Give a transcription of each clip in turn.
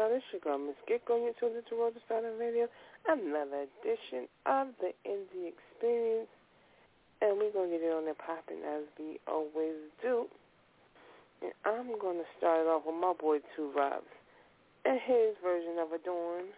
John? It's your girl, Miss Gigo. You tuned into Road to Stardom Radio. Another edition of the Indie Experience. And we're going to get it on there popping as we always do. And I'm going to start off with my boy, Too Raps, and his version of Adorn.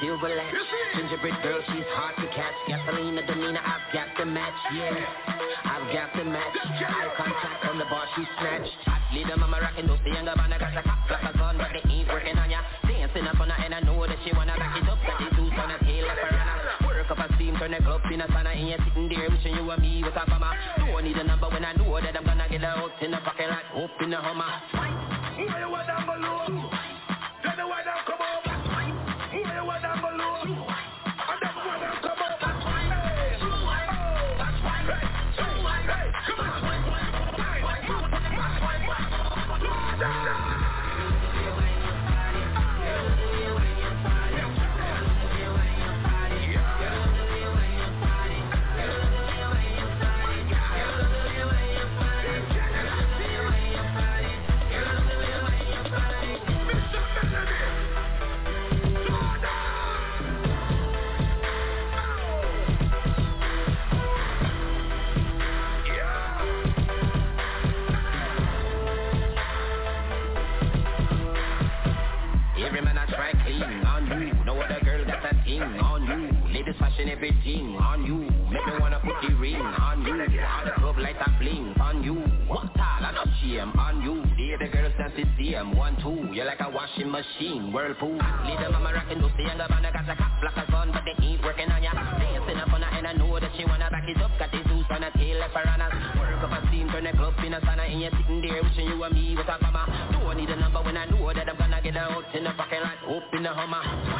Silver latch. Gingerbread girl, she's hard to catch. Gasolina, demeanor, I've got the match, yeah. I've got the match. Eye contact on the bar, she snatched. Leader mama rockin' those the younger man, I got a cop like a gun, but they ain't working on ya. Dancing up on her and I know that she wanna back it up. Got these dudes on her tail like piranha. Work up a steam, turn the club in a sauna, and you're sitting there wishing you and me was a farmer. Don't need a number when I know that I'm gonna get out in the parking lot, up in the Hummer. And everything on you. Make me wanna put the ring on you. On the club like a bling on you. What all I not shame on you. The the girls dance the same. One, two, you're like a washing machine, whirlpool. Little mama rockin' those the younger band, got a cop like a gun, but they ain't working on ya. Dancing up on her and I know that she wanna back it up. Got the juice on her tail like piranhas. Work up a steam, turn the club in a sauna, and you're sitting there wishing you and me was a mama. Don't need a number when I know that I'm gonna get out in the parking lot, up in the Hummer.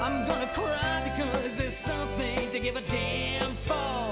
I'm gonna cry because there's something to give a damn for.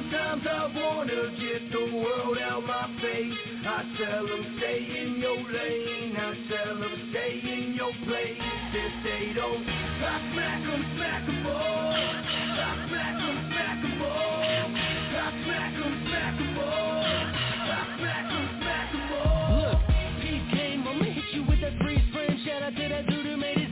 Sometimes I wanna get the world out my face. I tell them stay in your lane. I tell them stay in your place. If they don't, I smack them, smack them all. I smack them, smack them all. I smack them, smack them all. I smack them, smack them all. Look, peace came I'ma hit you with that freeze frame. Shout out to that dude who made it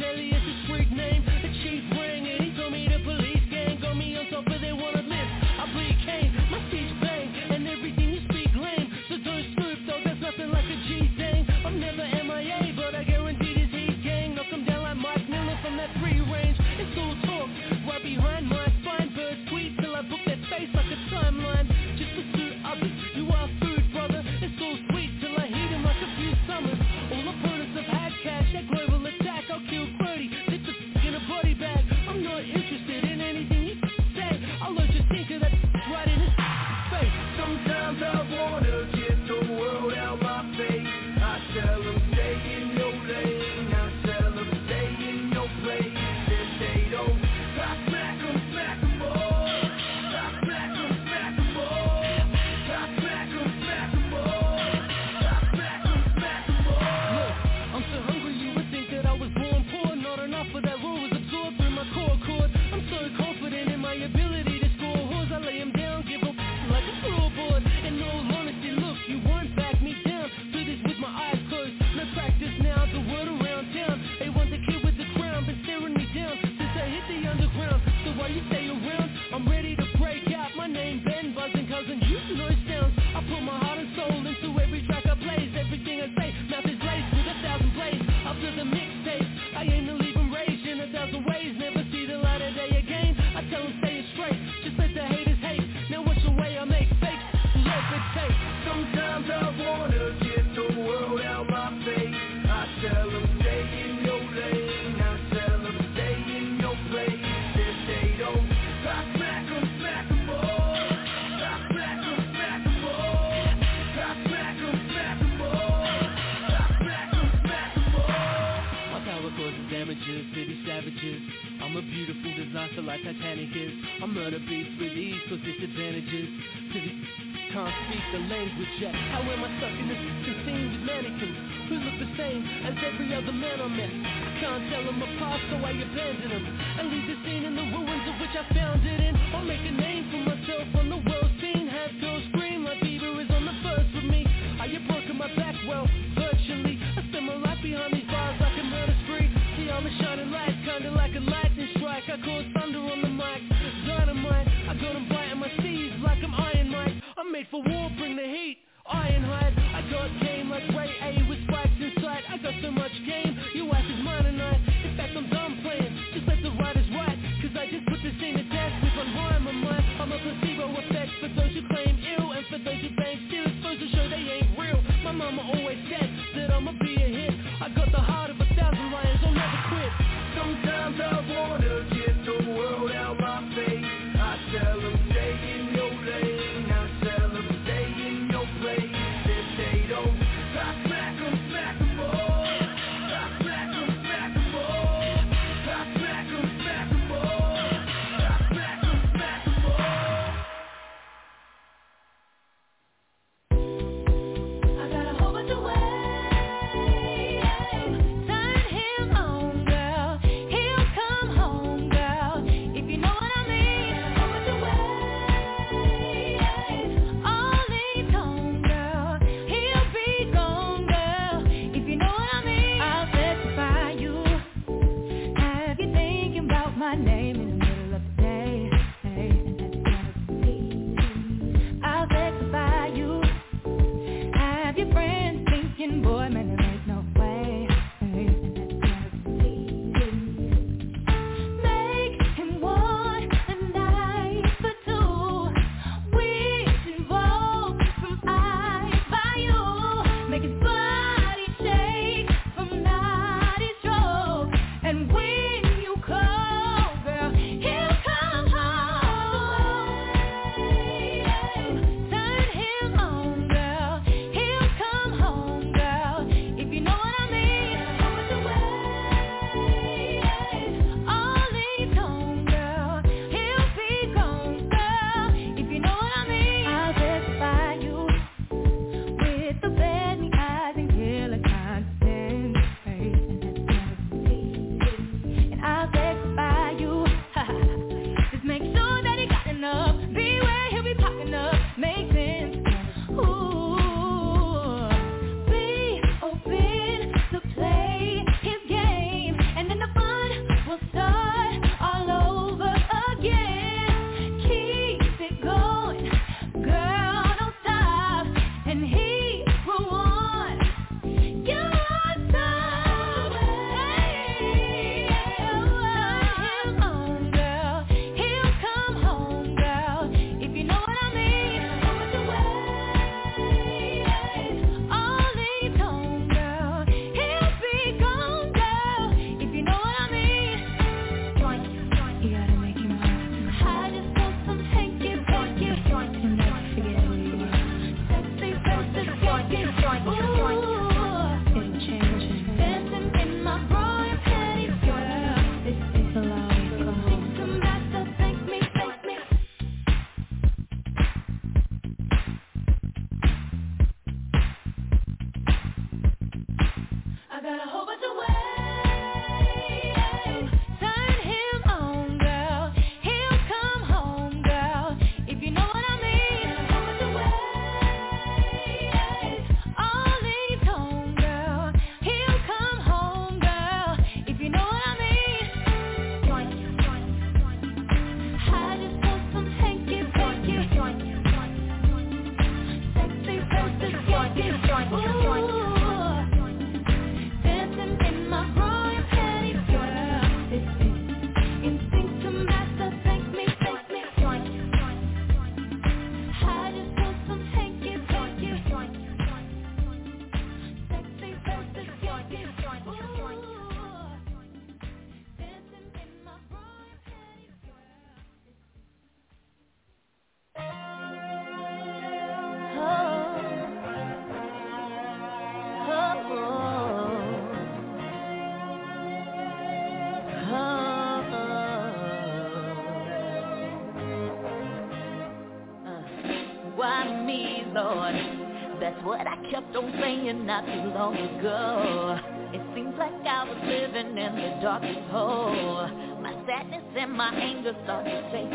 long ago. It seems like I was living in the darkest hole. My sadness and my anger started to take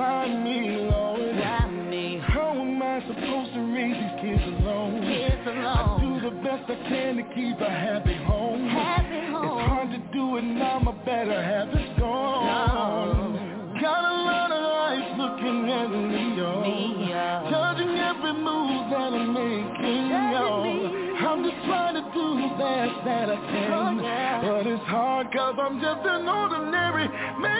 upon me, Lord. Why me? How am I supposed to raise these kids alone? Kids alone. I do the best I can to keep a happy home. Happy home. It's hard to do it now, my better half is gone. No. Got a lot of eyes looking at me, yo. Judging every move that I'm making, yo. I'm just trying to do the best that I can. Oh, yeah. But it's hard cause I'm just an ordinary man.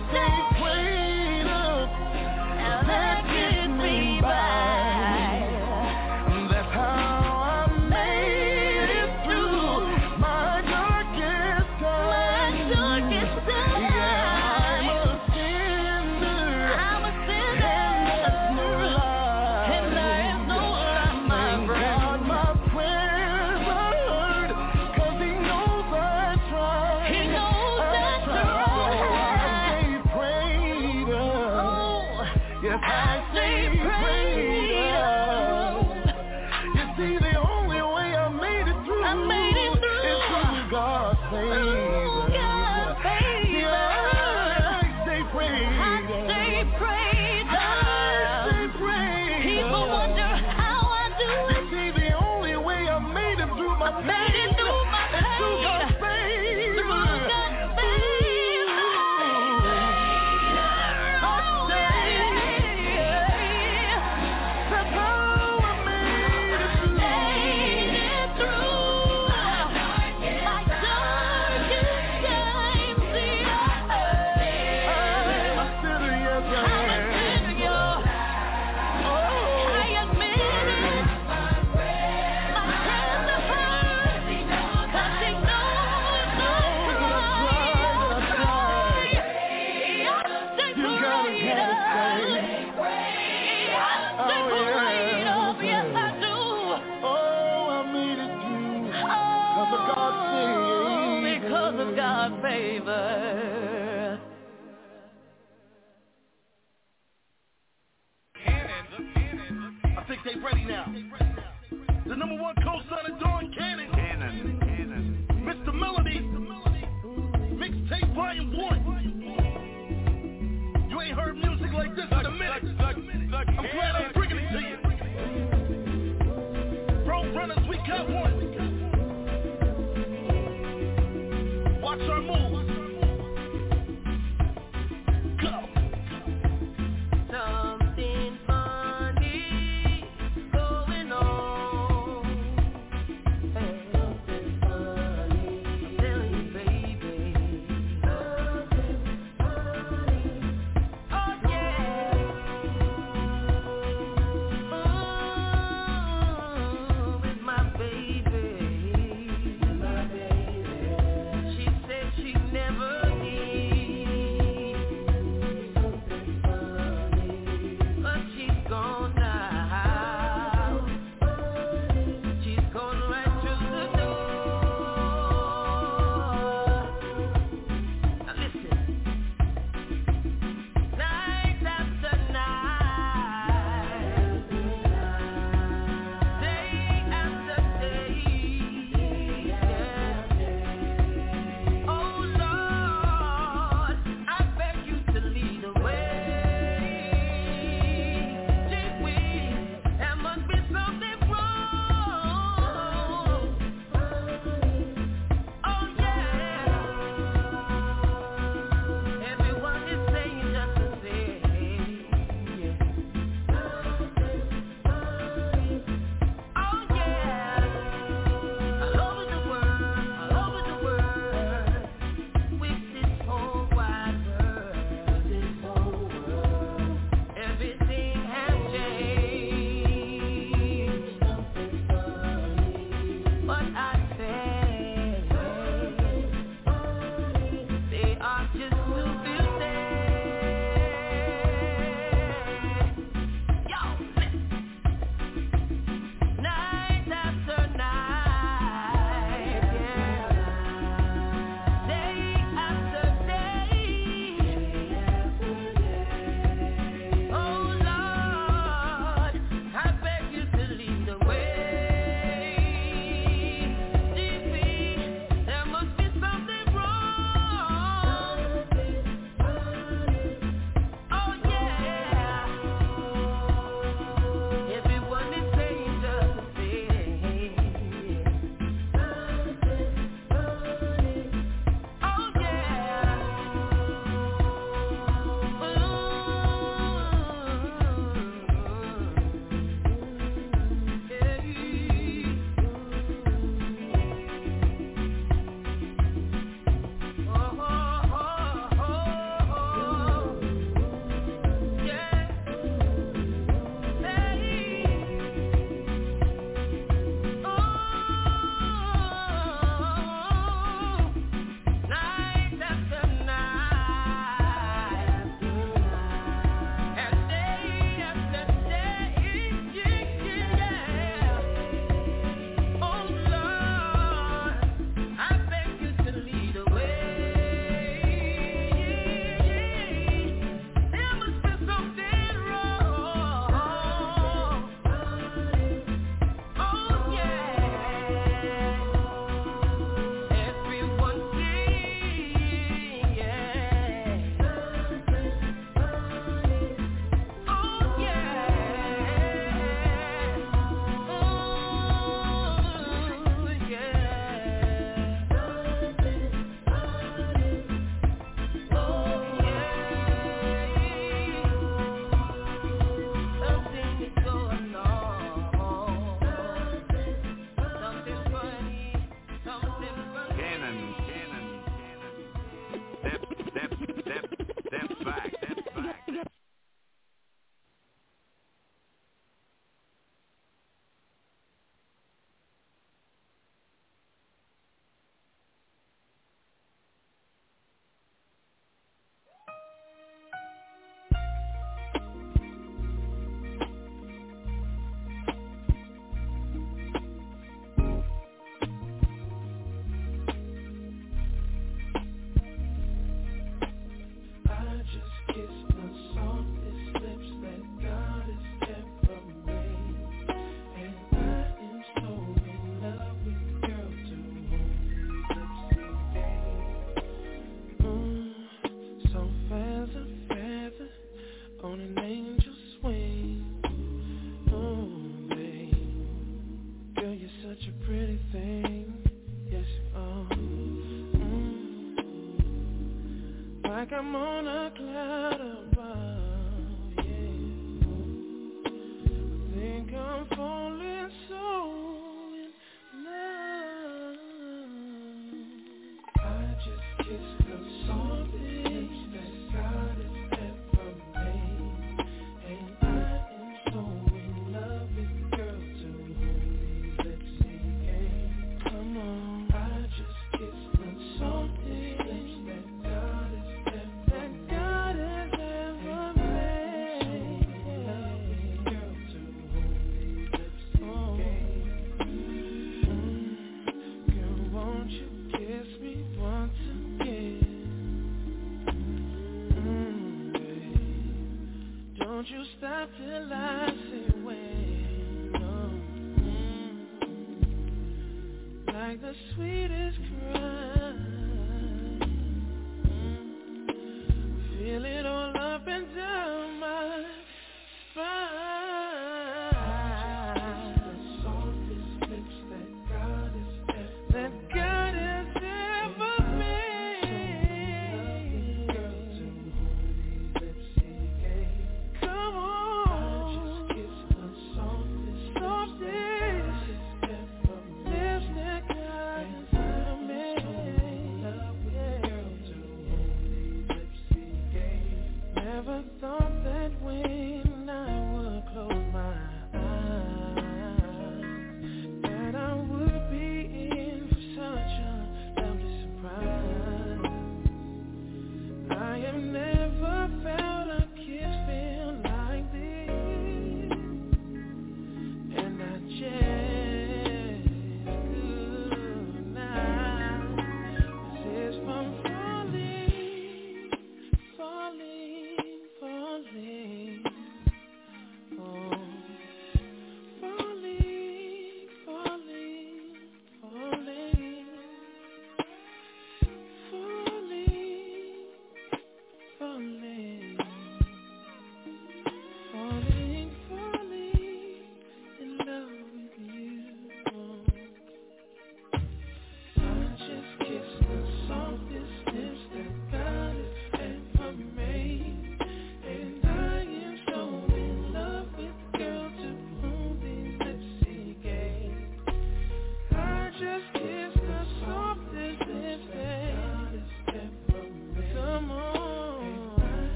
I'm on a cloud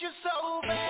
you so bad,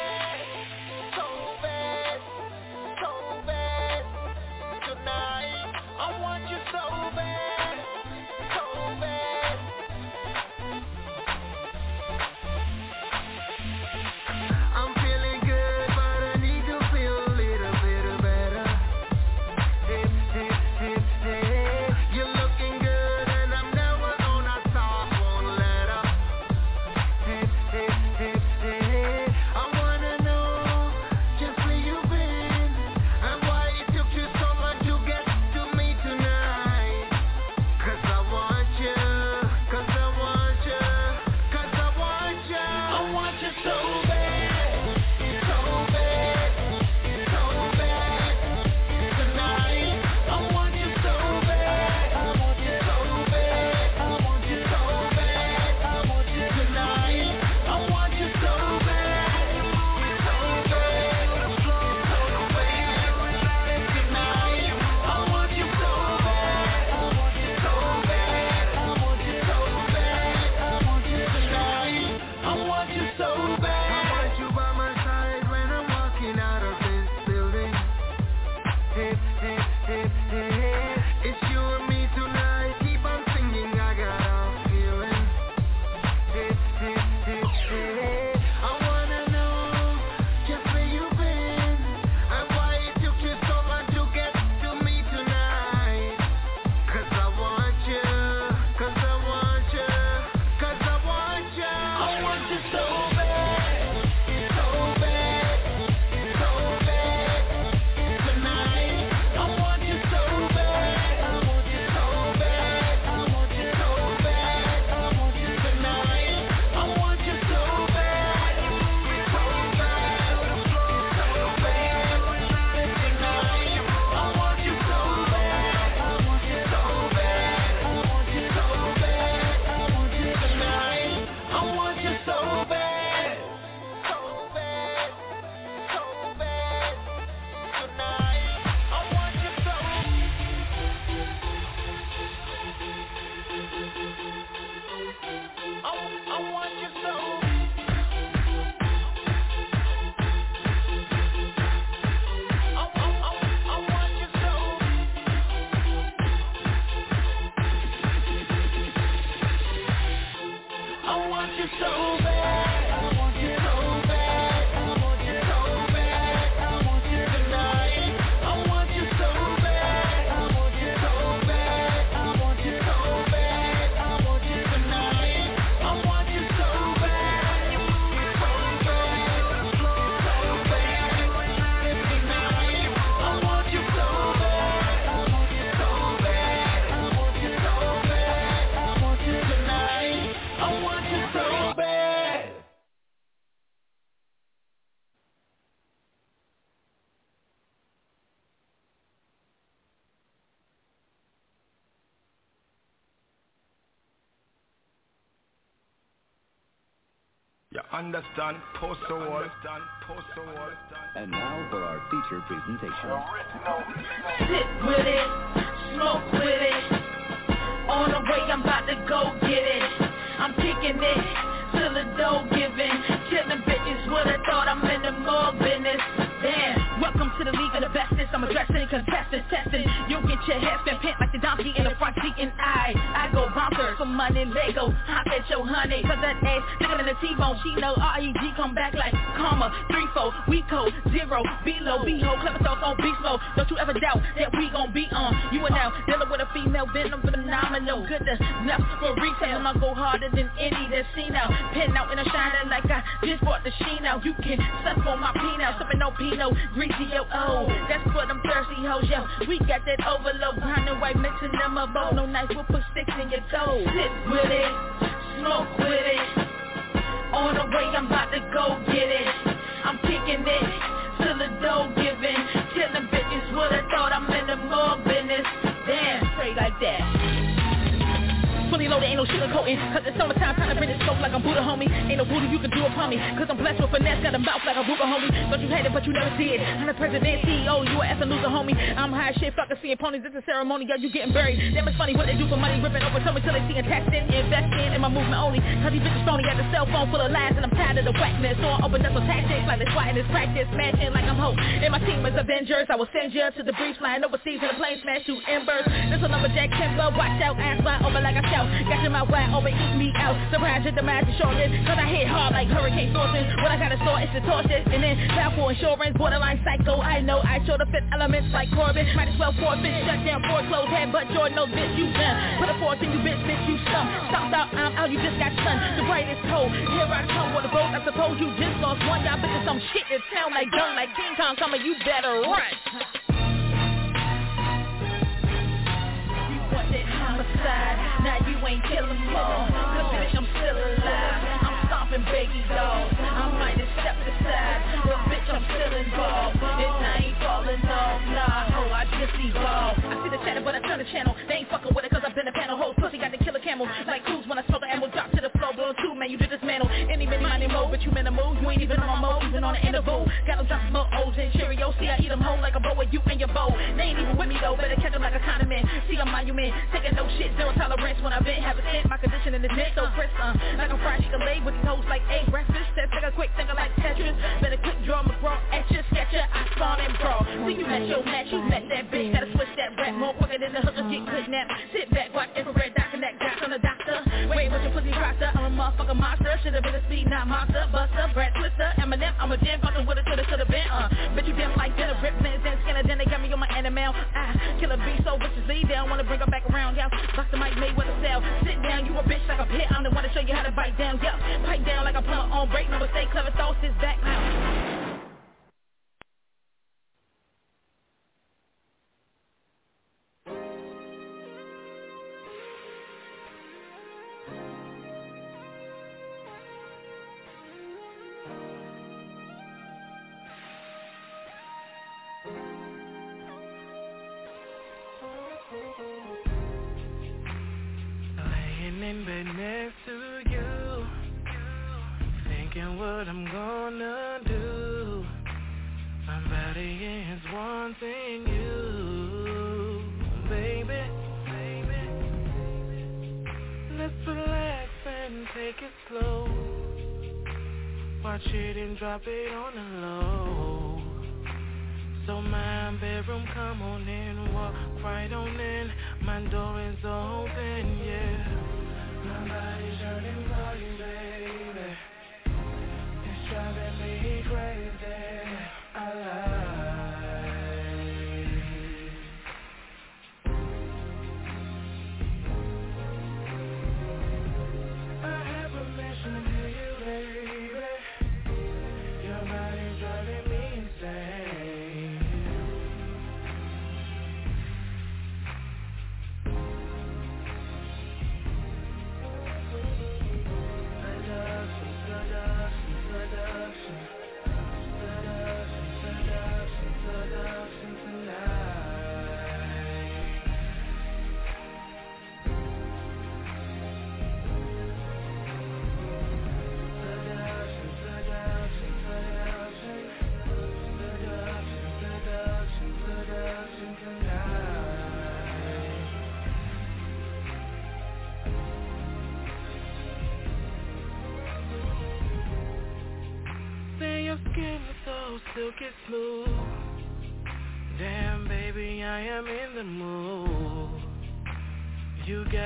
understand? Post the wall. Understand? Post the wall. And now for our feature presentation. Sit with it, smoke with it. On the way, I'm about to go get it. I'm kicking it till the dough giving. Killing bitches would have thought I'm in the mall business. Damn, welcome to the league of the bestest. I'm addressing contestants, testing. You'll get your head spin pent like the donkey in the front seat, and I, I go bouncer for money, Lego. Hop at your honey, cause that ass thicker than a T-bone. She know R-E-G come back like karma. Three, four, we code, zero, below, behold, clever sauce on beast mode. Don't you ever doubt that we gon' be on. You are now dealing with a female venom phenomenal. Good enough for retail. I'ma go harder than any that's seen out. Pin out and I'm shining like I just bought the sheen out. You can suck on my peanut, sipping no Pinot, greasy yo oh. That's for them thirsty hoes, yo. We got that overload, grinding white mixing them up. Oh, no knife, we'll put sticks in your toe. Sit with it, smoke with it. On the way, I'm about to go get it. I'm kicking it till the dough giving. Killing bitches would've thought I'm in the mall business. Damn, straight like that. Fully loaded, ain't no sugarcoating Cause it's summertime, time to bring it scope like I'm Buddha, homie. Ain't no voodoo you can do upon me. Cause I'm blessed with finesse, got a mouth like a Ruger, homie. Thought you had it, but you never did. I'm the president, CEO, you a F and loser, homie. I'm high shit, fucking seeing ponies It's a ceremony, girl, you getting buried. Damn, it's funny what they do for money Ripping over, me till they see taxed in Investing in my movement only. Cause these bitches phony Got the cell phone full of lies And I'm tired of the whackness. So I open up some tactics Like they swatting this practice Smashing like I'm hope And my team is Avengers I will send you up to the breach Flying overseas in a plane smash Shoot embers This a lumberjack Timber Watch out, ass flying over like a shout Got your mouth wide open, eat me out. Surprise at the is shortlist Cause I hit hard like hurricane forces What I gotta store is the torches. And then file for insurance Borderline psycho. I know I show the fifth elements like Corbin. Might as well forfeit Shut down foreclosed head But you're no bitch. You done. Put a force in you bitch bitch you scum Stop out I'm out you just got stunned. The brightest cold Here I come with a boat I suppose you just lost one. Y'all bitches some shit that town like gun Like King Kong coming you better run homicide. Now you ain't killing more. Cause bitch I'm still alive. I'm stomping baby dolls I might have stepped aside But bitch I'm still involved. And I ain't falling off Nah, oh I just evolved. I see the chatter but I turn the channel. They ain't fucking with it cause I've been a panel. Whole pussy got the killer camel. Like cruise when I smoke the ammo. Drop the floor blow two man you did dismantle Any mini money mode but you minimal You ain't even on my mode Even on the interval Got them drop more O's and Cheerios See I eat them whole like a bow with you and your bow They ain't even with me though Better catch them like a condiment. See I'm monument Taking no shit Zero tolerance. When I've been having it My condition in the mint so crisp uh, Like I'm fried chicken leg with these hoes like egg breakfast. Test take a quick thinker like Tetris. Better quick draw McGraw your sketcher I spawn and brawl. See you met your match You met that bitch Gotta switch that rap More quicker than the hookers get kidnapped. Sit back watch infrared doc and that got on the doctor Wait with your pussy roster I'm a motherfucking monster. Should've been a speed not monster Buster Brad Twister. Eminem I'm a gem Fucking with it Shoulda shoulda been uh. Bitch you damn like dinner Rip minutes and skinner Then they got me on my animal Ah Killer beast so viciously They don't wanna bring her back around Yeah. Made with a cell Sit down you a bitch like a pit. I'm the one to show you how to bite down Yeah. Pipe down like a plumber on break. No mistake Cleva Thoughts is back now take it slow. Watch it and drop it on the low. So my bedroom, come on in, walk right on in. My door is open, yeah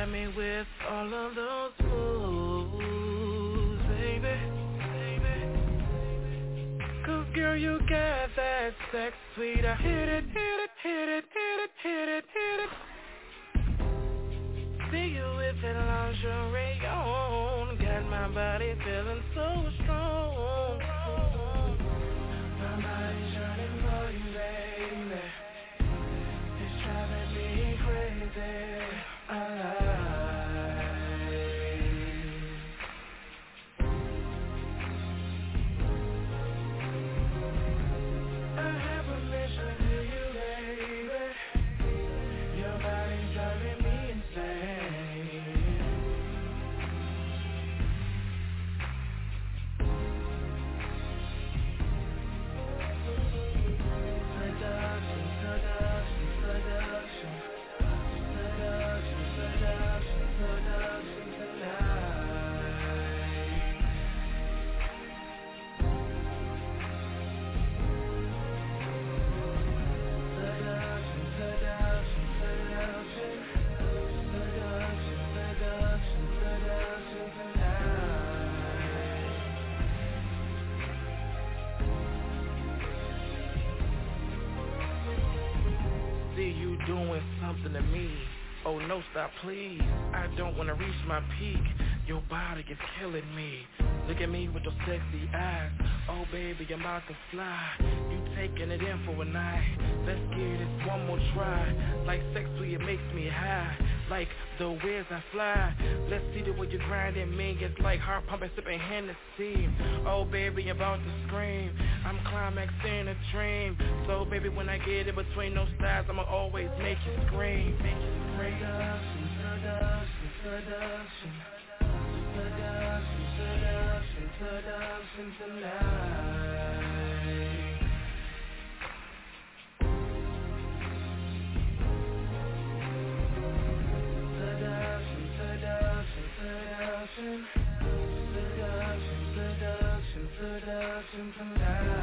me with all of those moves, baby. baby. Cause girl, you got that sex sweet. I hit it Please I don't wanna reach my peak. Your body is killing me. Look at me with those sexy eyes. Oh baby, I'm about to fly. You taking it in for a night. Let's give it one more try. Like sexy, it makes me high. Like the ways I fly. Let's see the way you grinding me. It's like heart pumping, sipping Hennessy. Oh baby, I'm about to scream. I'm climaxing a dream. So baby, when I get in between those thighs I'ma always make you scream. Make you scream seduction, seduction, seduction, seduction tonight. Seduction, seduction, seduction, seduction, seduction, seduction tonight.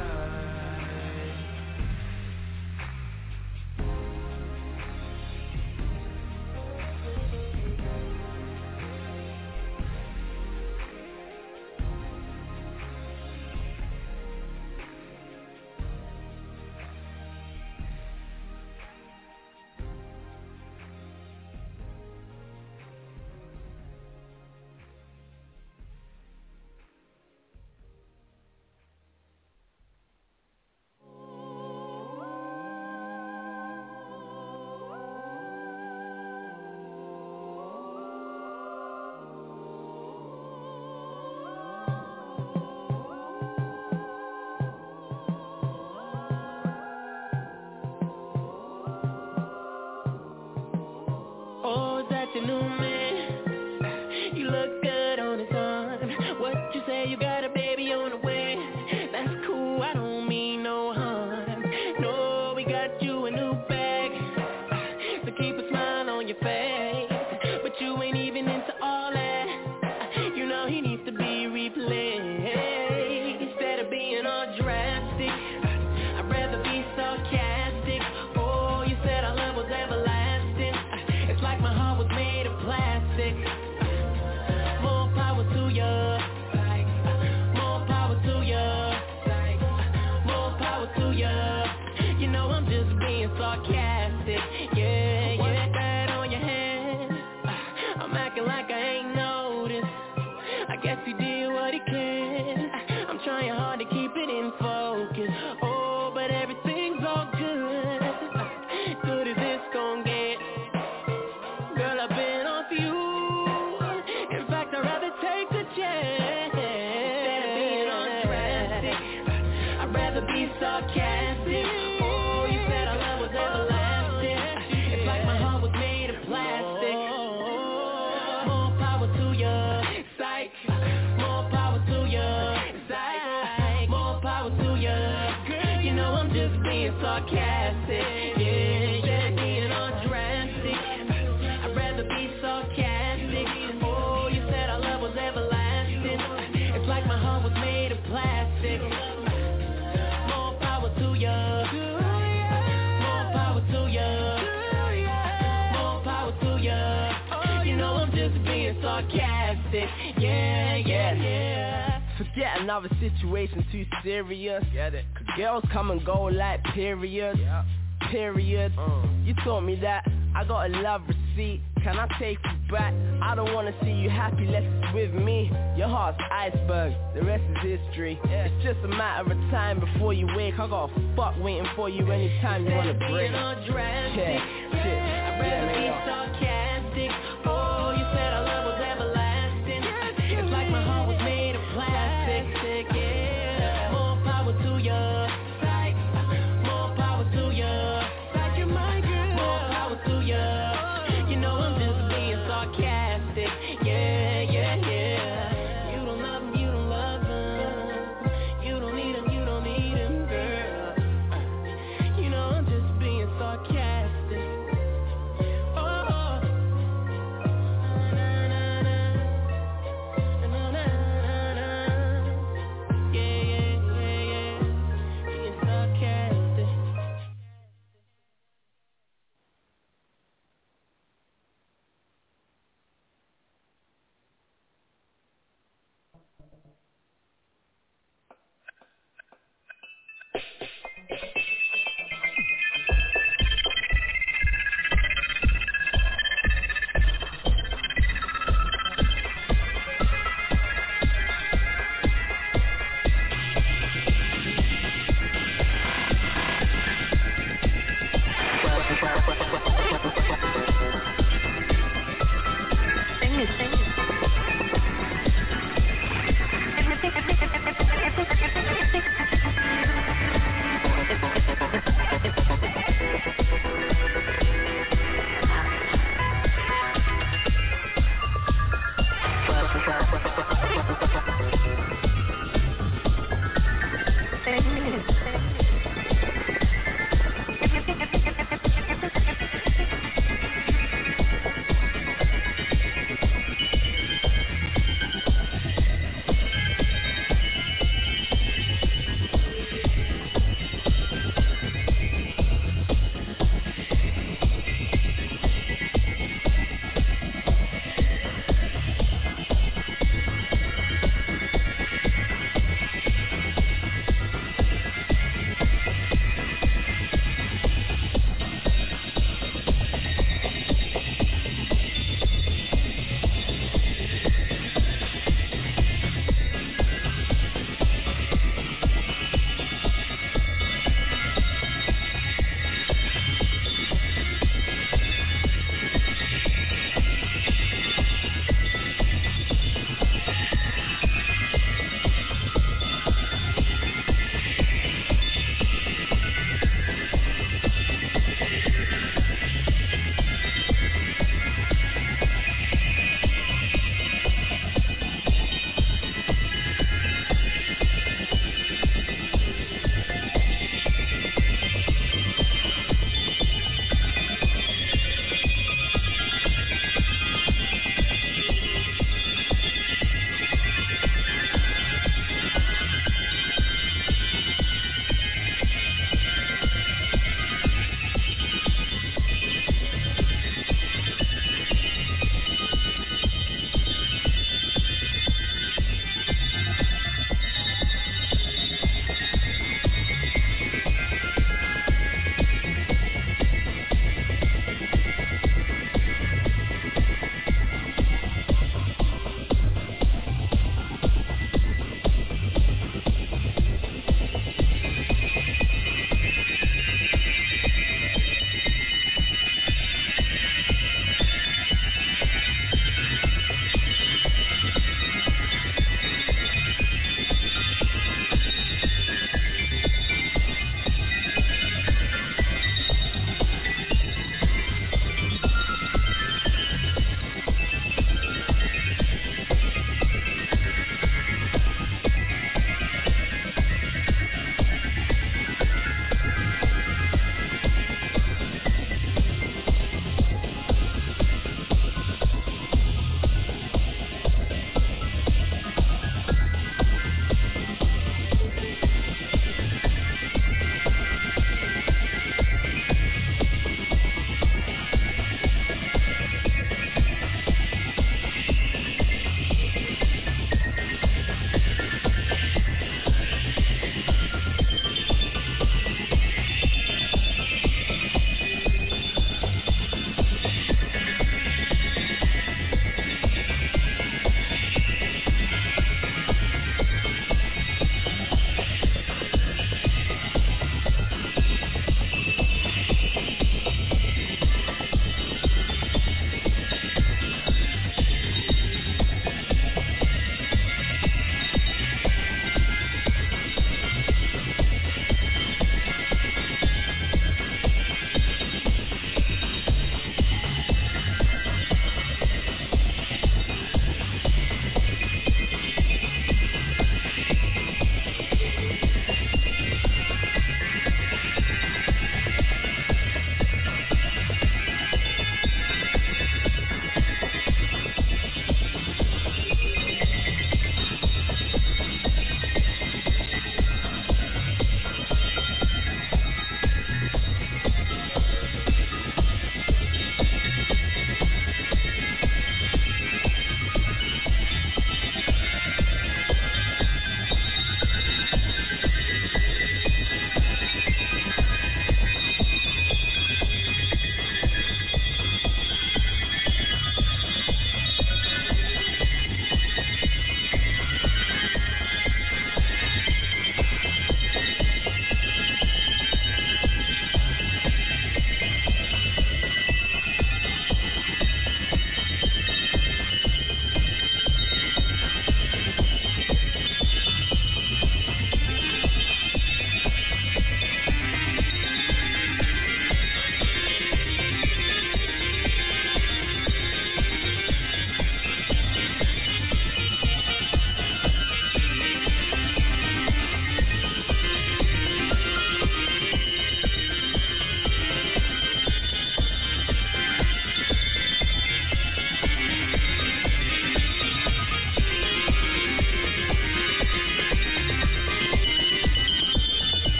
Girls come and go like periods. Yeah. Period. Uh. You taught me that. I got a love receipt. Can I take you back? I don't wanna see you happy, let's it's with me. Your heart's iceberg, the rest is history. Yeah. It's just a matter of time before you wake. I got a fuck waiting for you anytime you wanna break. Yeah, shit. I'd rather be sarcastic.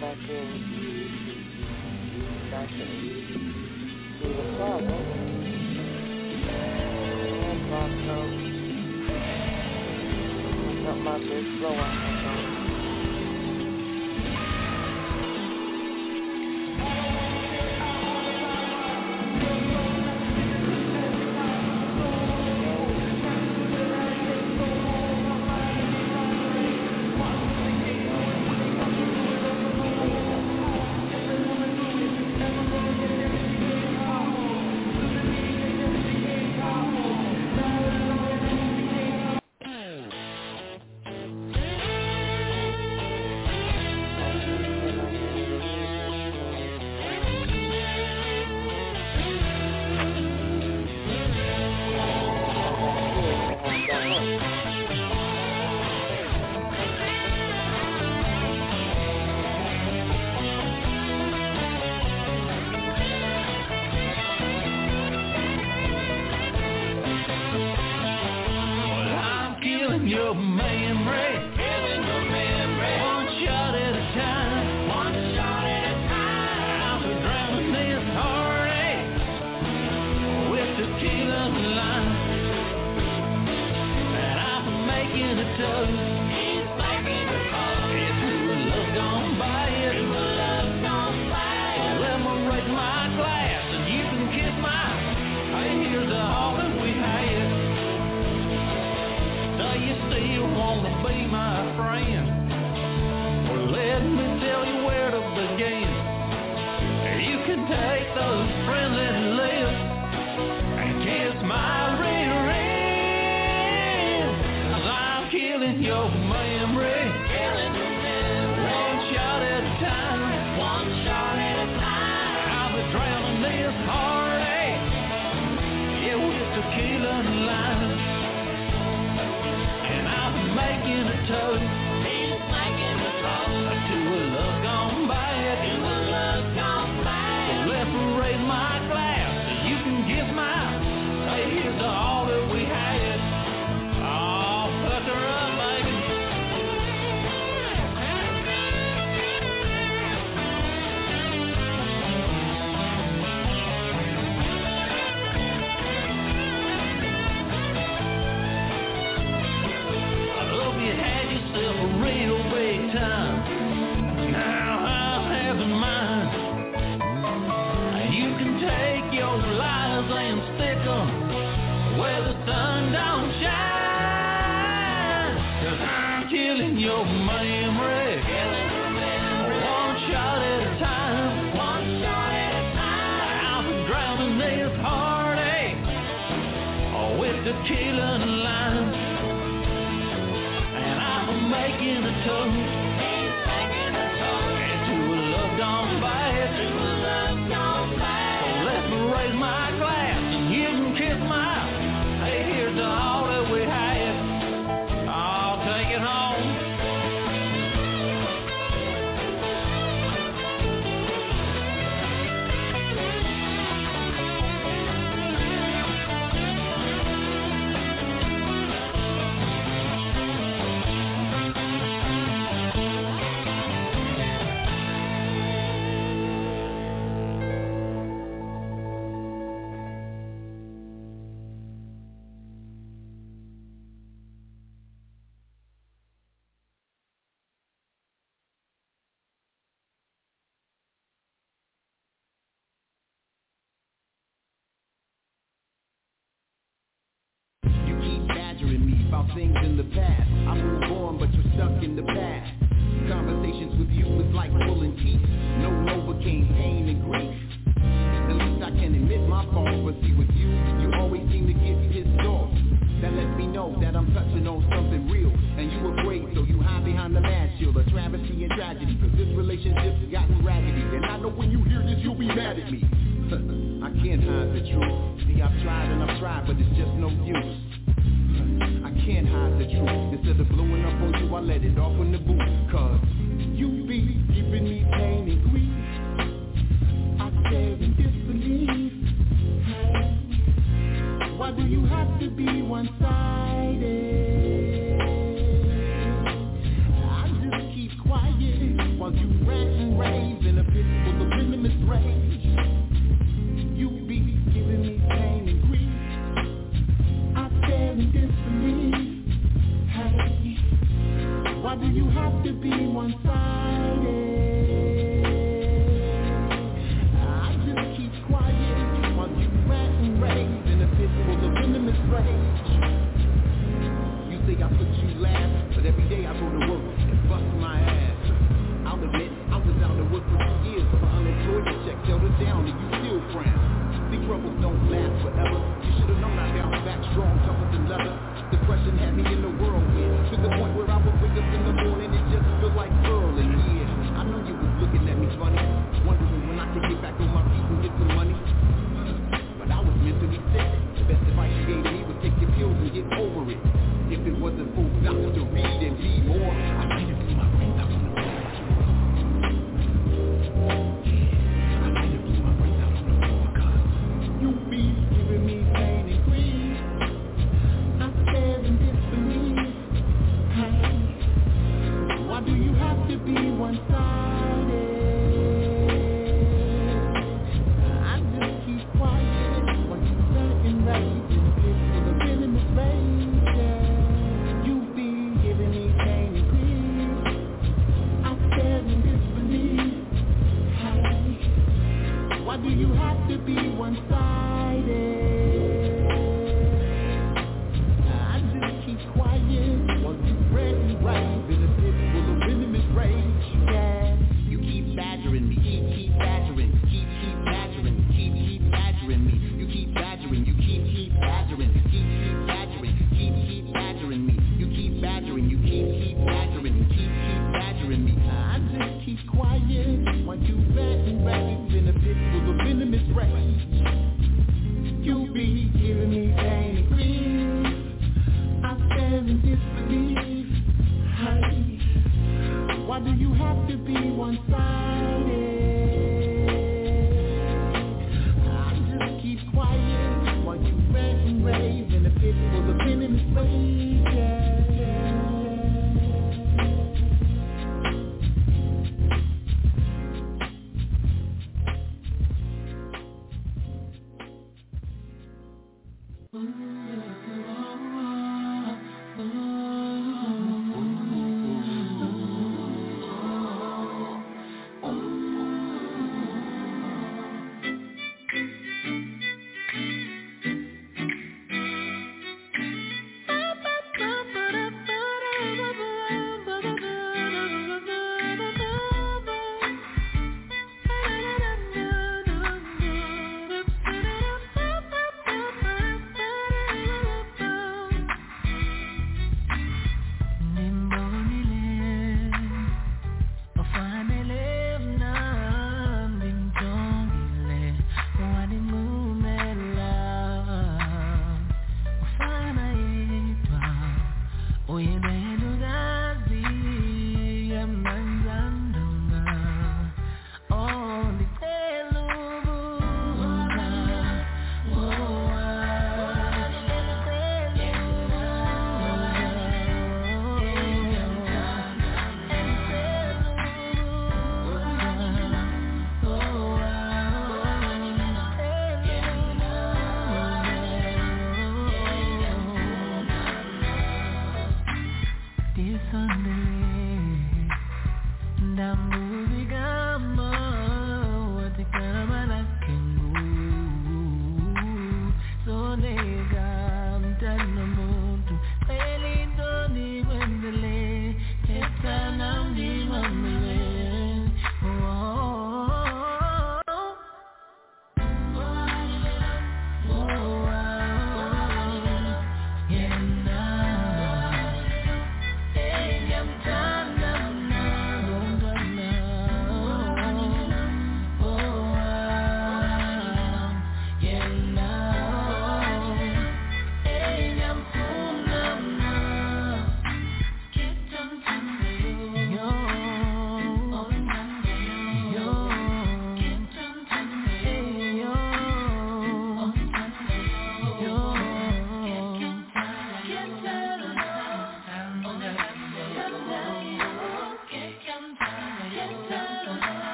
Hang man raised.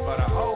But I whole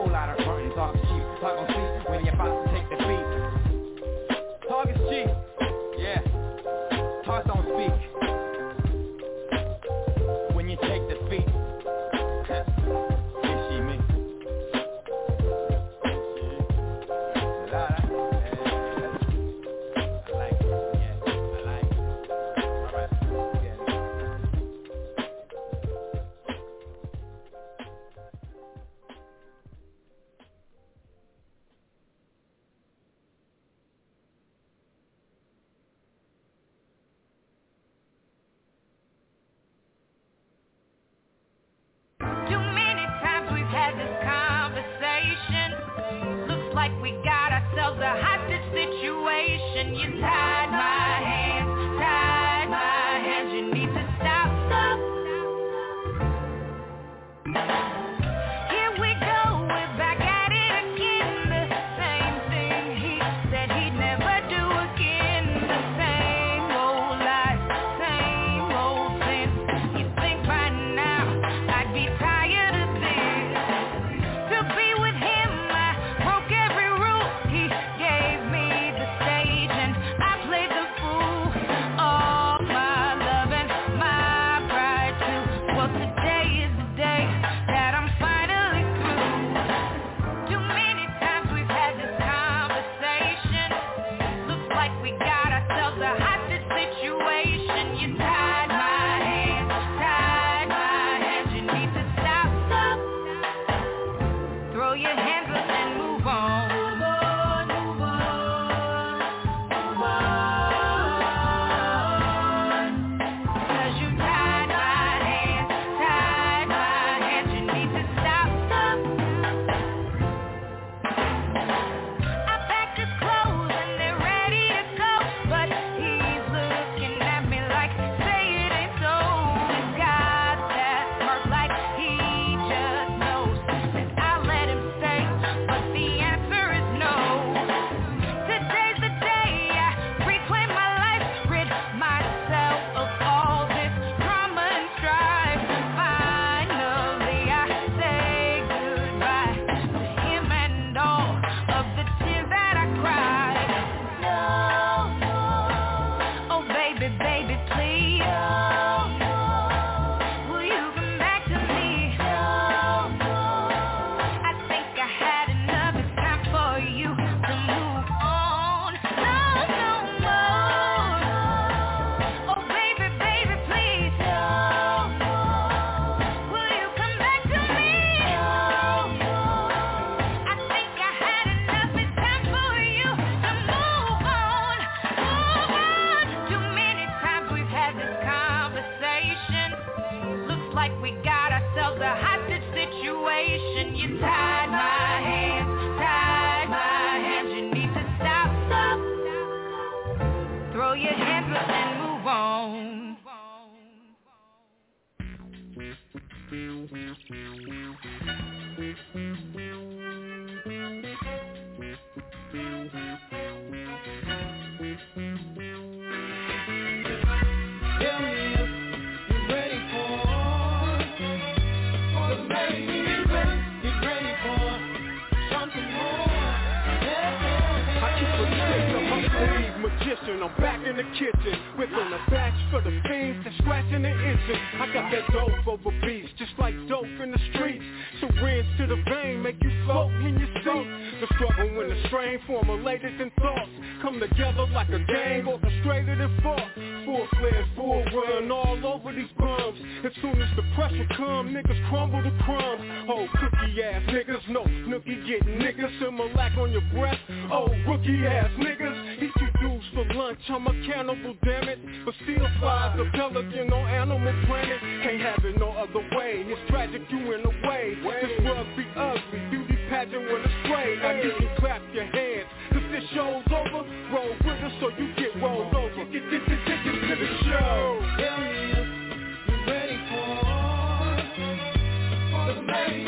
for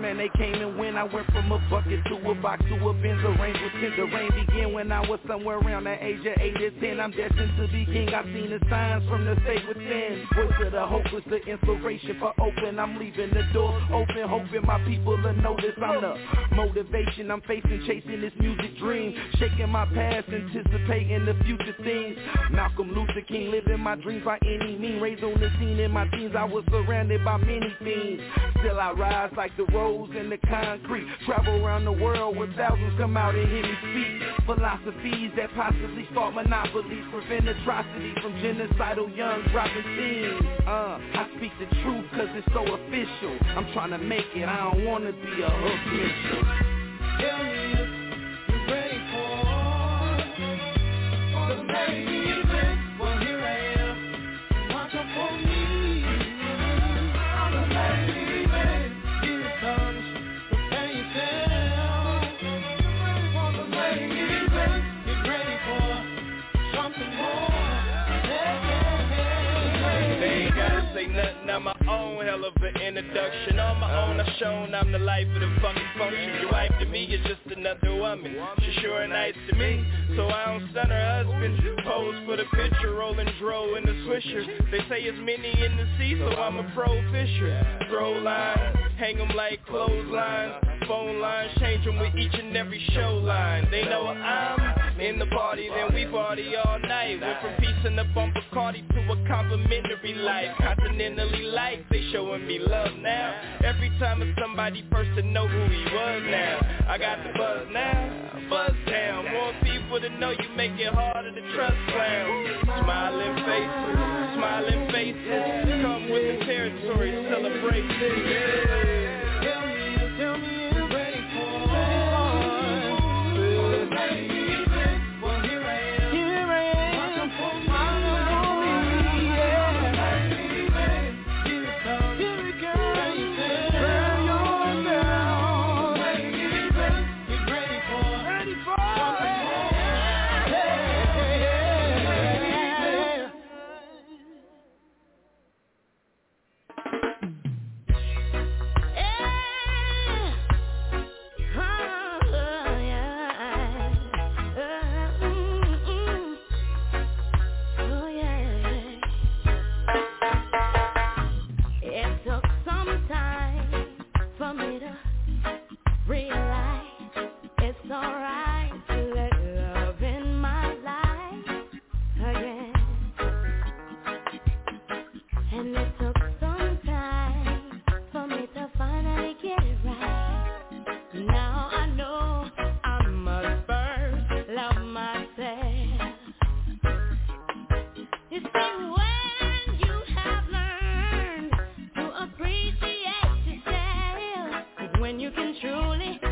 man, they came and went. I went from a bucket to a box to a Benz arranged with tint. The reign began when I was somewhere around the age of 8 or 10. I'm destined to be king. I've seen the signs from the state within. Voice of the hopeless, the inspiration for open. I'm leaving the door open, hoping my people will notice I'm the motivation. I'm facing, chasing this music dream. Shaking my past, anticipating the future things. Malcolm Luther King, living my dreams by any means. Raised on the scene in my teens, I was surrounded by many things. Still I rise like the rose in the concrete. Travel around the world where thousands come out and hear me speak. Philosophies that possibly start monopolies, prevent atrocity from genocidal young Uh, I speak the truth cause it's so official. I'm trying to make it, I don't wanna be a hook. Hell of an introduction. On my own, I've shown I'm the life of the fucking function. Your wife to me is just another woman. She sure nice to me, so I don't stun her husband. Pose for the picture, rolling dro in the swisher. They say it's many in the sea, so I'm a pro fisher. Throw lines, hang 'em like clotheslines. Phone lines, change 'em with each and every show line. They know I'm in the party, then we party all night. Went from peace in the bumper Cardi to a complimentary life. Continentally life, they showing me love now. Every time it's somebody first to know who he was now. I got the buzz now, buzz down. More people to know you make it harder to trust clowns. Smiling faces, smiling faces. Come with the territory, celebrate this. Truly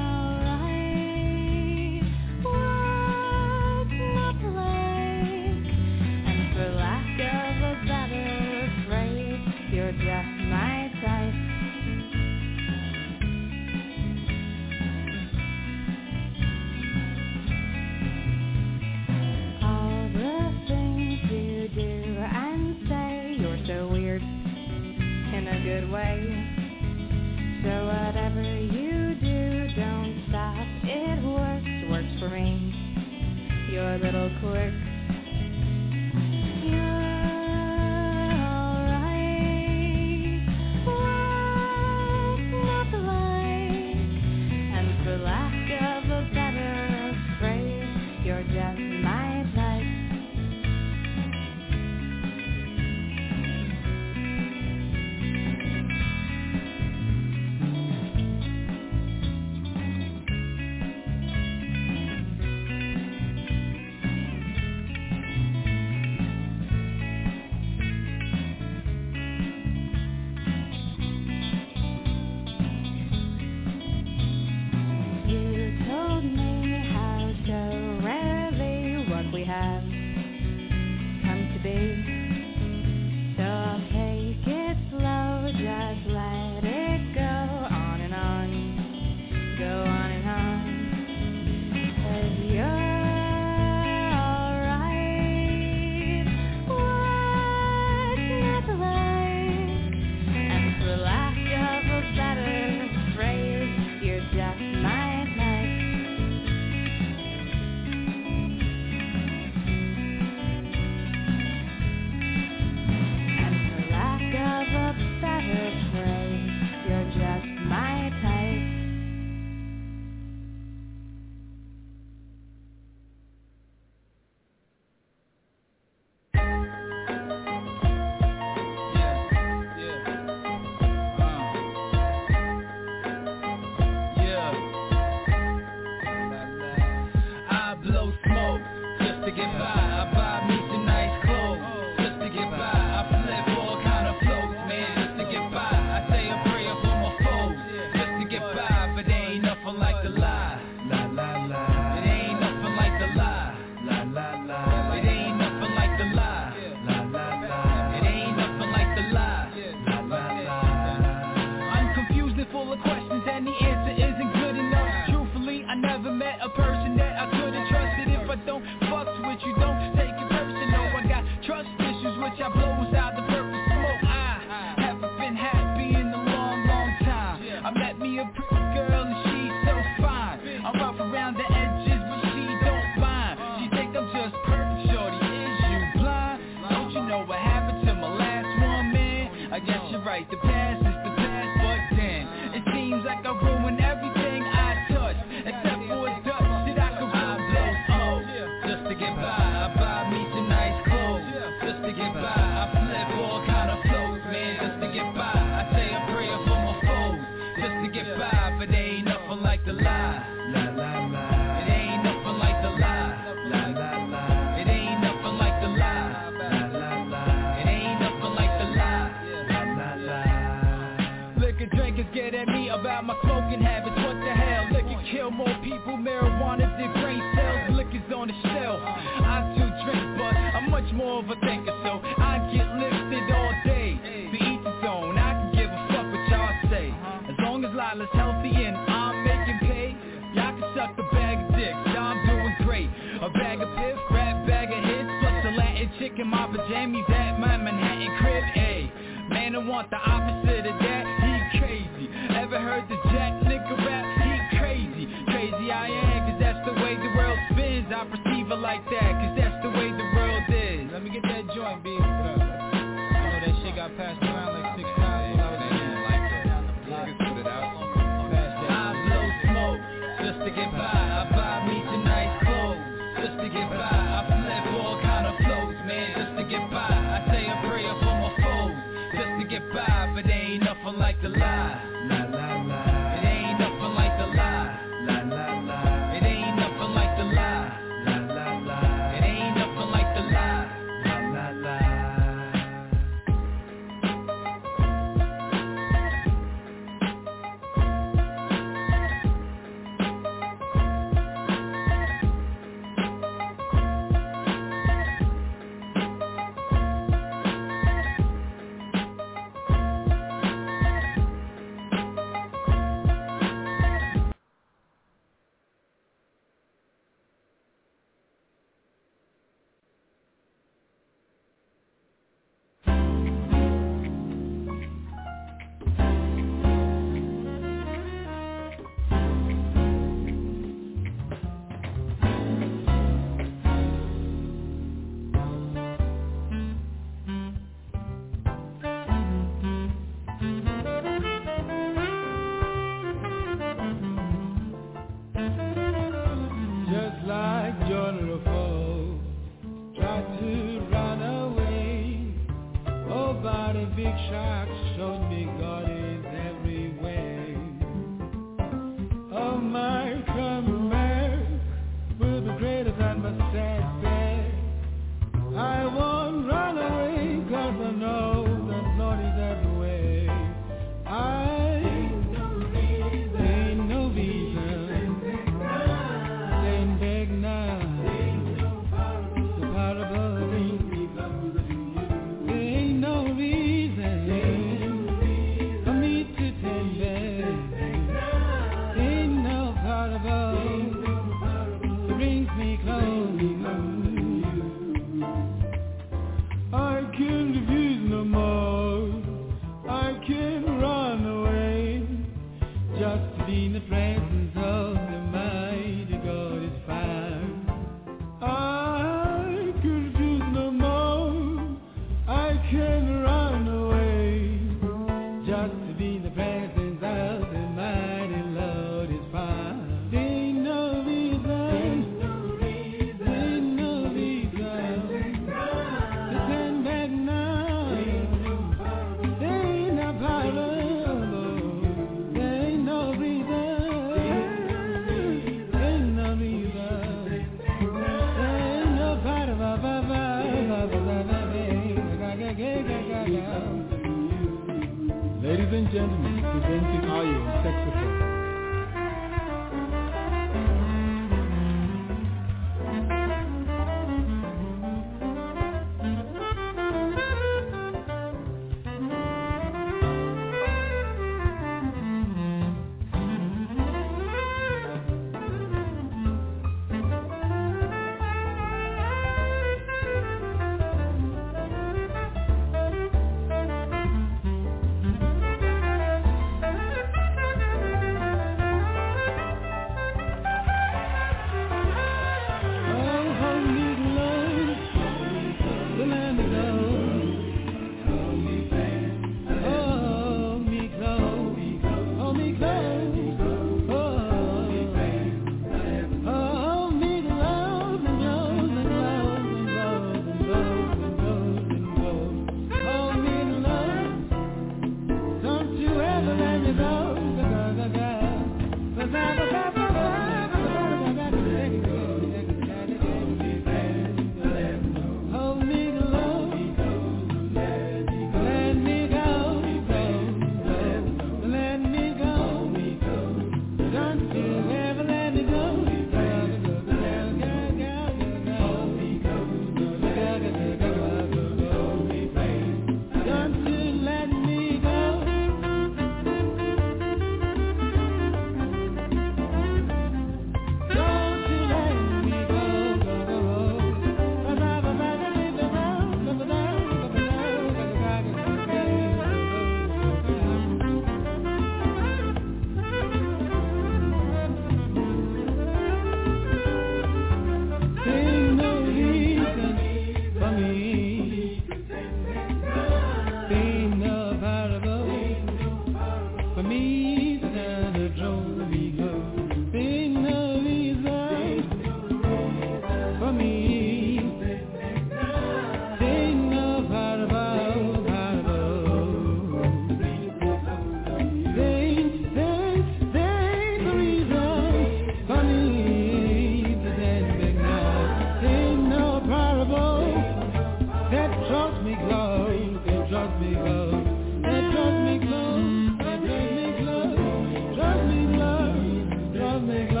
make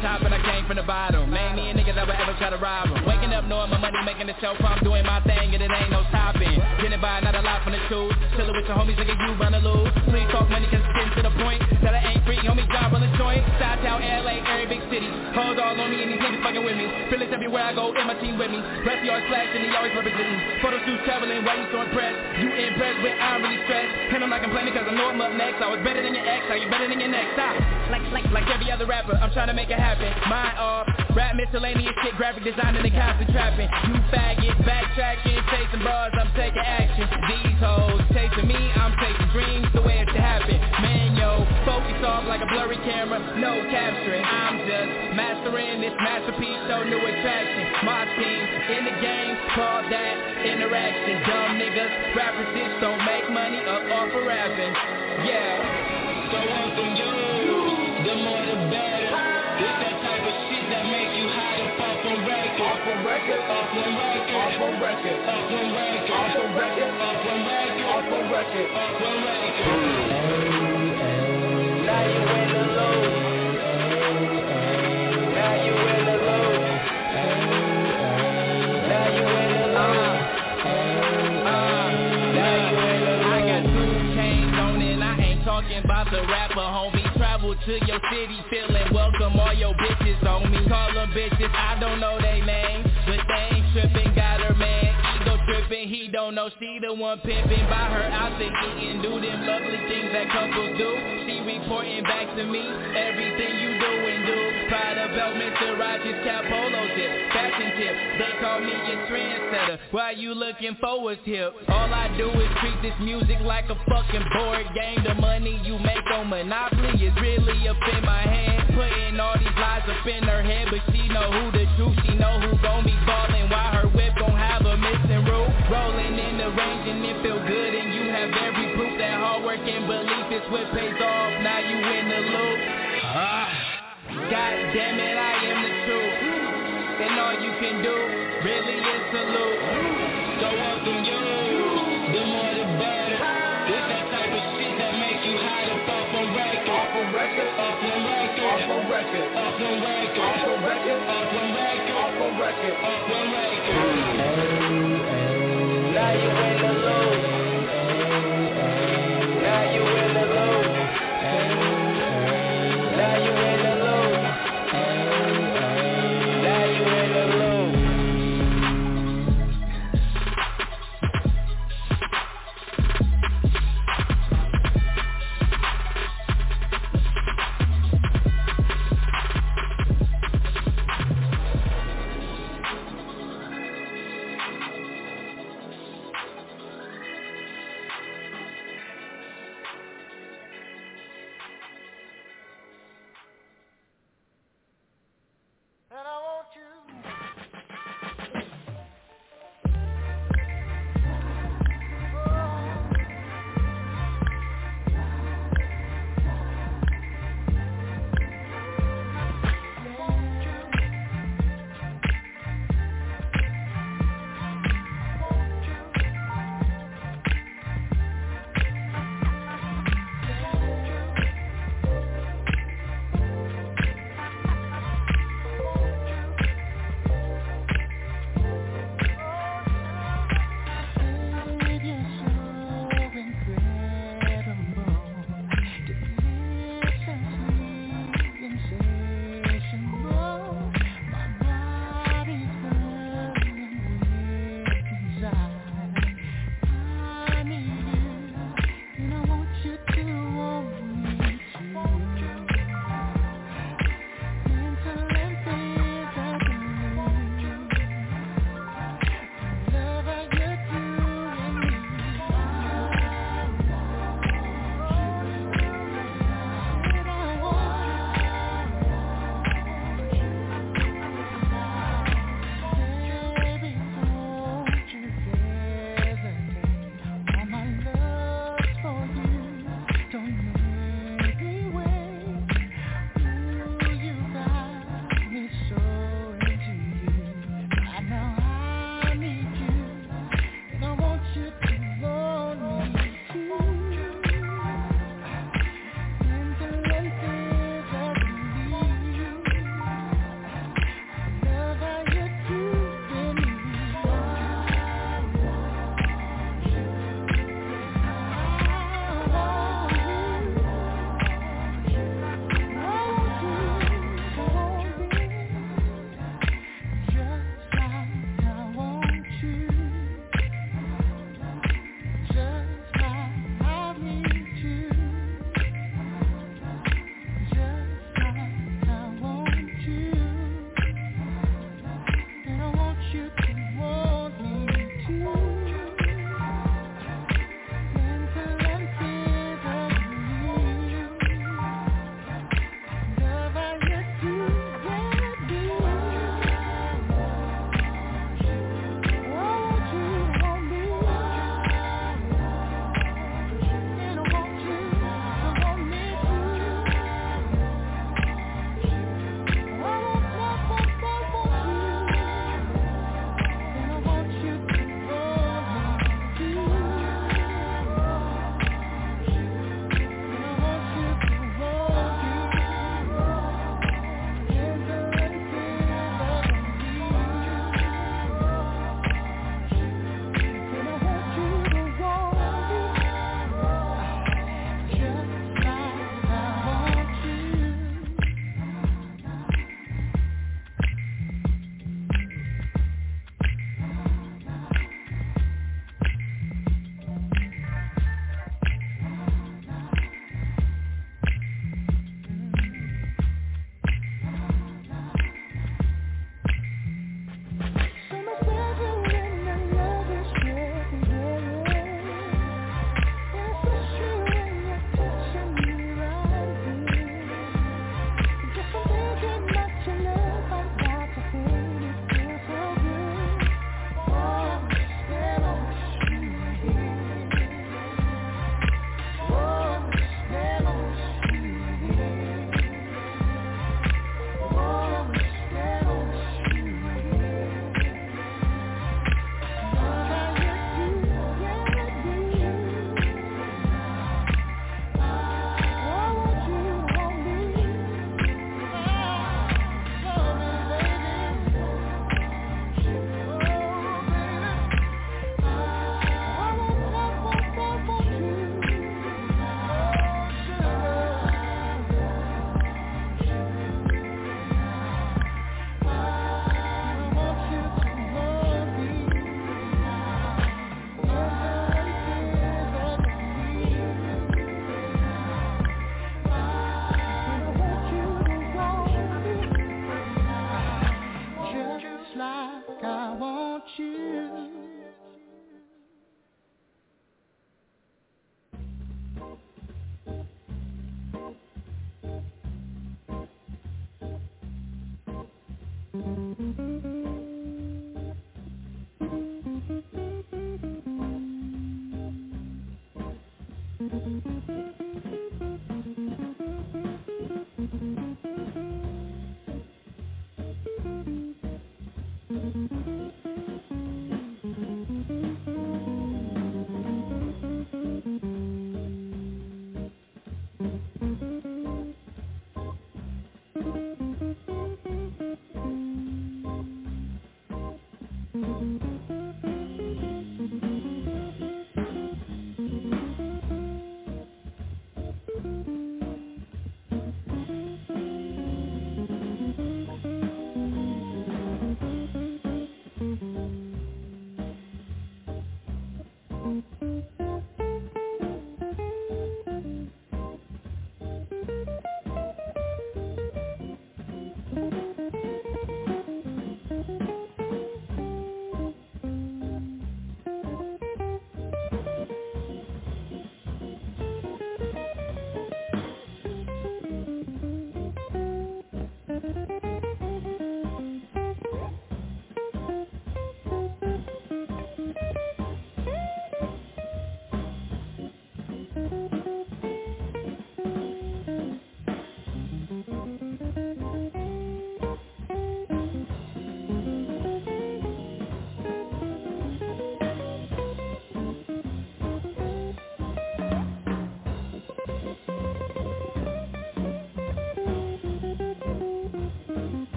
top and I came from the bottom. Made me a nigga that would ever try to rob 'em. Waking up knowing my money making the show, I'm doing my thing and it ain't no stopping. Getting by, not a lot from the truth. Chillin' with your homies, nigga, you run lose. Please talk money, cause it's getting to the point. That I ain't free, homie, job on the joint. South Town, LA, every big city. Hold all on me and these niggas fucking with me. Feelings everywhere I go, and my team with me. Rest yard slash and he always representing. Photo shoots traveling, why you so impressed? You impressed, but I'm really stressed. And I'm not complaining cause I know I'm up next. I was better than your ex, how you better than your next? Stop. Like, like, like every other rapper, I'm trying to make it happen. Mine off, uh, rap miscellaneous shit, graphic designing and constant trapping. You faggot, backtracking, chasing bras, I'm taking action. These hoes chasing me, I'm chasing dreams, the way it should happen. Man, yo, focus off like a blurry camera, no capturing. I'm just mastering this masterpiece, so new attraction. My team in the game, call that interaction. Dumb niggas, rappers just don't make money up off of rapping. Yeah. So welcome you, the more the better. This that type of shit that make you hot up off on record. Off on record, off on record, off on record, off on record, off on record, off on record, off on record, off on record. Now you in the low. Now you in the low. Now you in the low. Uh, uh, I got two chains on and I ain't talking about the rapper, homie. Travel to your city, feeling welcome. All your bitches on me. Call them bitches, I don't know they name, tripping. He don't know she the one pimping. By her out to eat and do them lovely things that couples do. She reporting back to me everything you do and do. Prada belt, Mr. Rogers, cap polo tip, fashion tip. They call me a trendsetter. Why you looking for a tip? All I do is treat this music like a fucking board game. The money you make on Monopoly is really up in my hand. Putting all these lies up in her head, but she know who the truth. She know who gon' This what pays off, now you in the loop. Ah. God damn it, I am the truth. And all you can do really is salute. So welcome you, the more the better. It's that type of shit that make you hide up off on record. Off on record, off on record, off on record, off on record, off on record, off on record, off on record, off on record. Now you in the loop.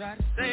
Try to stay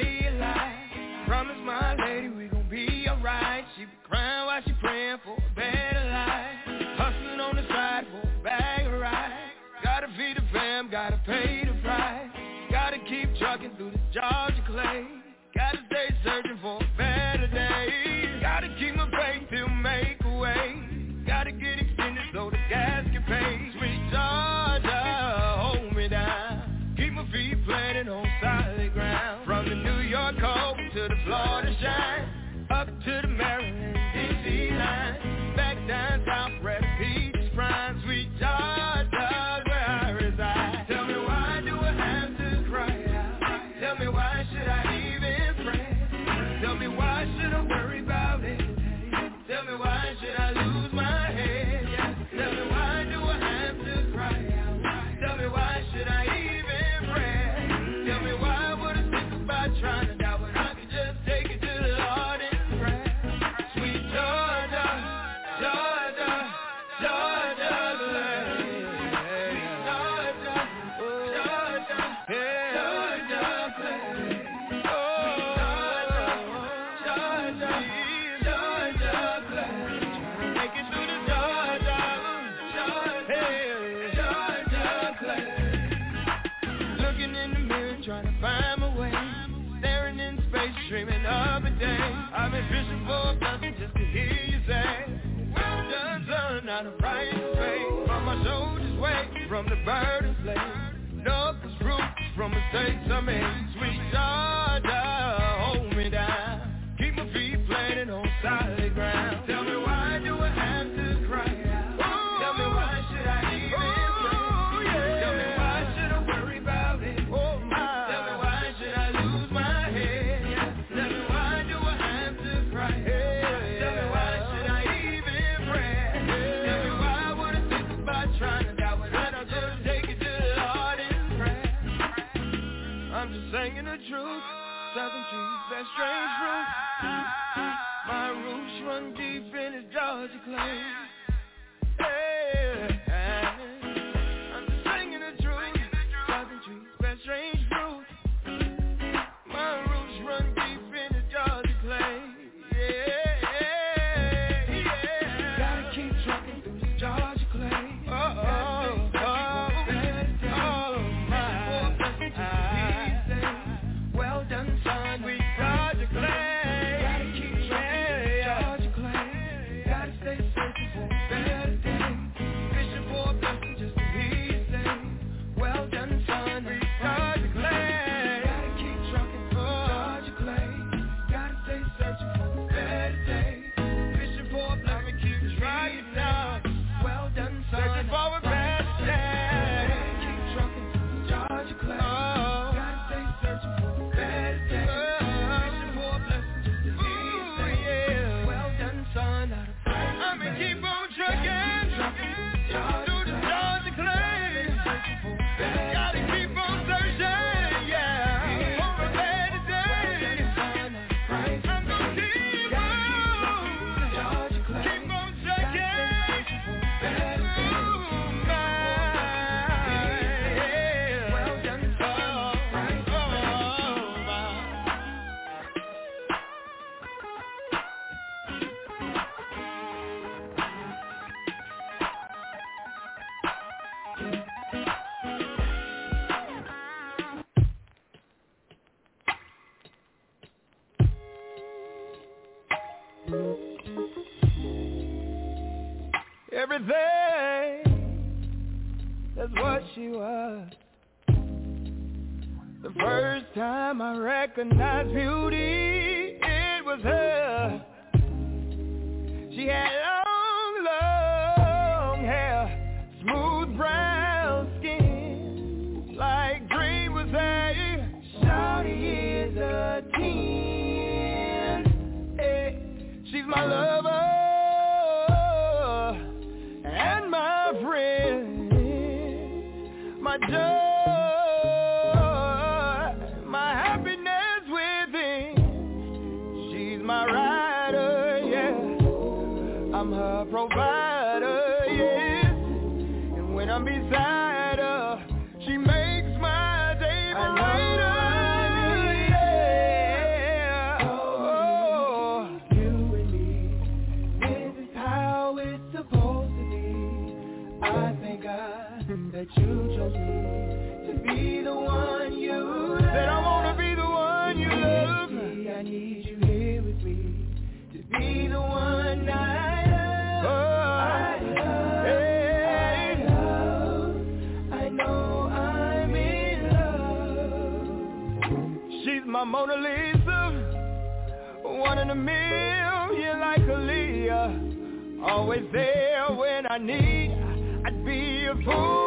time I recognized beauty, it was her. She had long, long hair, smooth brown skin, like green was a Shawty is a teen. Hey, she's my lover and my friend, my judge. I need, I'd be a fool.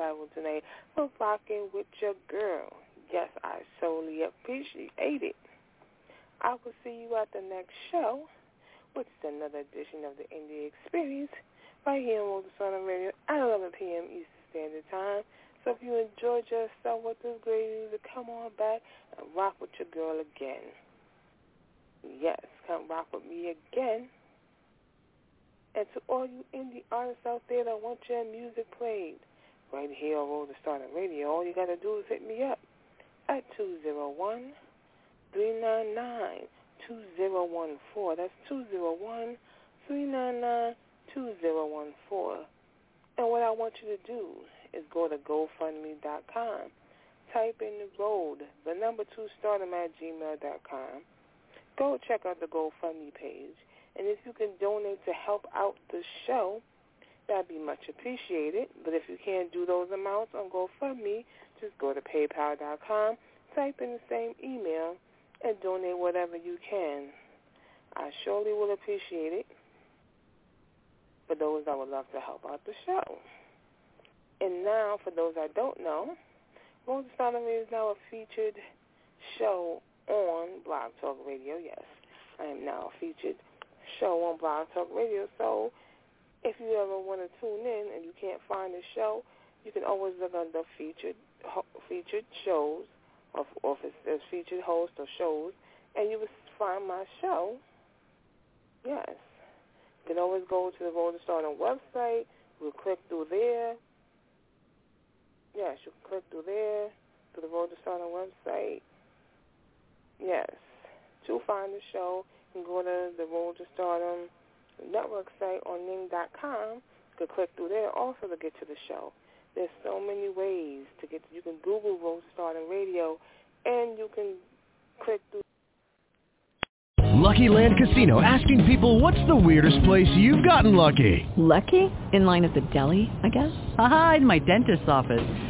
Travel today for rocking with your girl. Yes, I solely appreciate it. I will see you at the next show, which is another edition of the Indie Experience, right here on Wolf Sun Radio at 11 p.m. Eastern Standard Time. So if you enjoyed yourself with this great music, come on back and rock with your girl again. Yes, come rock with me again. And to all you indie artists out there that want your music played, right here on Road to Stardom Radio, all you got to do is hit me up at 201 399 2014. That's 201 399 2014. And what I want you to do is go to GoFundMe.com. Type in the road, the number two stardom at gmail.com. Go check out the GoFundMe page. And if you can donate to help out the show, that'd be much appreciated. But if you can't do those amounts on GoFundMe, just go to PayPal.com, type in the same email, and donate whatever you can. I surely will appreciate it for those that would love to help out the show. And now, for those I don't know, Rose Astronomy is now a featured show on Blog Talk Radio. Yes, I am now a featured show on Blog Talk Radio. So if you ever want to tune in and you can't find the show, you can always look under featured featured shows, or, or it's featured hosts or shows, and you will find my show. Yes. You can always go to the Road to Stardom website. We'll click through there. Yes, you can click through there to the Road to Stardom website. Yes. To find the show, you can go to the Road to Stardom network site on Ning.com. You can click through there also to get to the show. There's so many ways to get. To, you can Google Road to Stardom Radio, and you can click through. Lucky Land Casino asking people what's the weirdest place you've gotten lucky? Lucky? In line at the deli, I guess? Aha, in my dentist's office.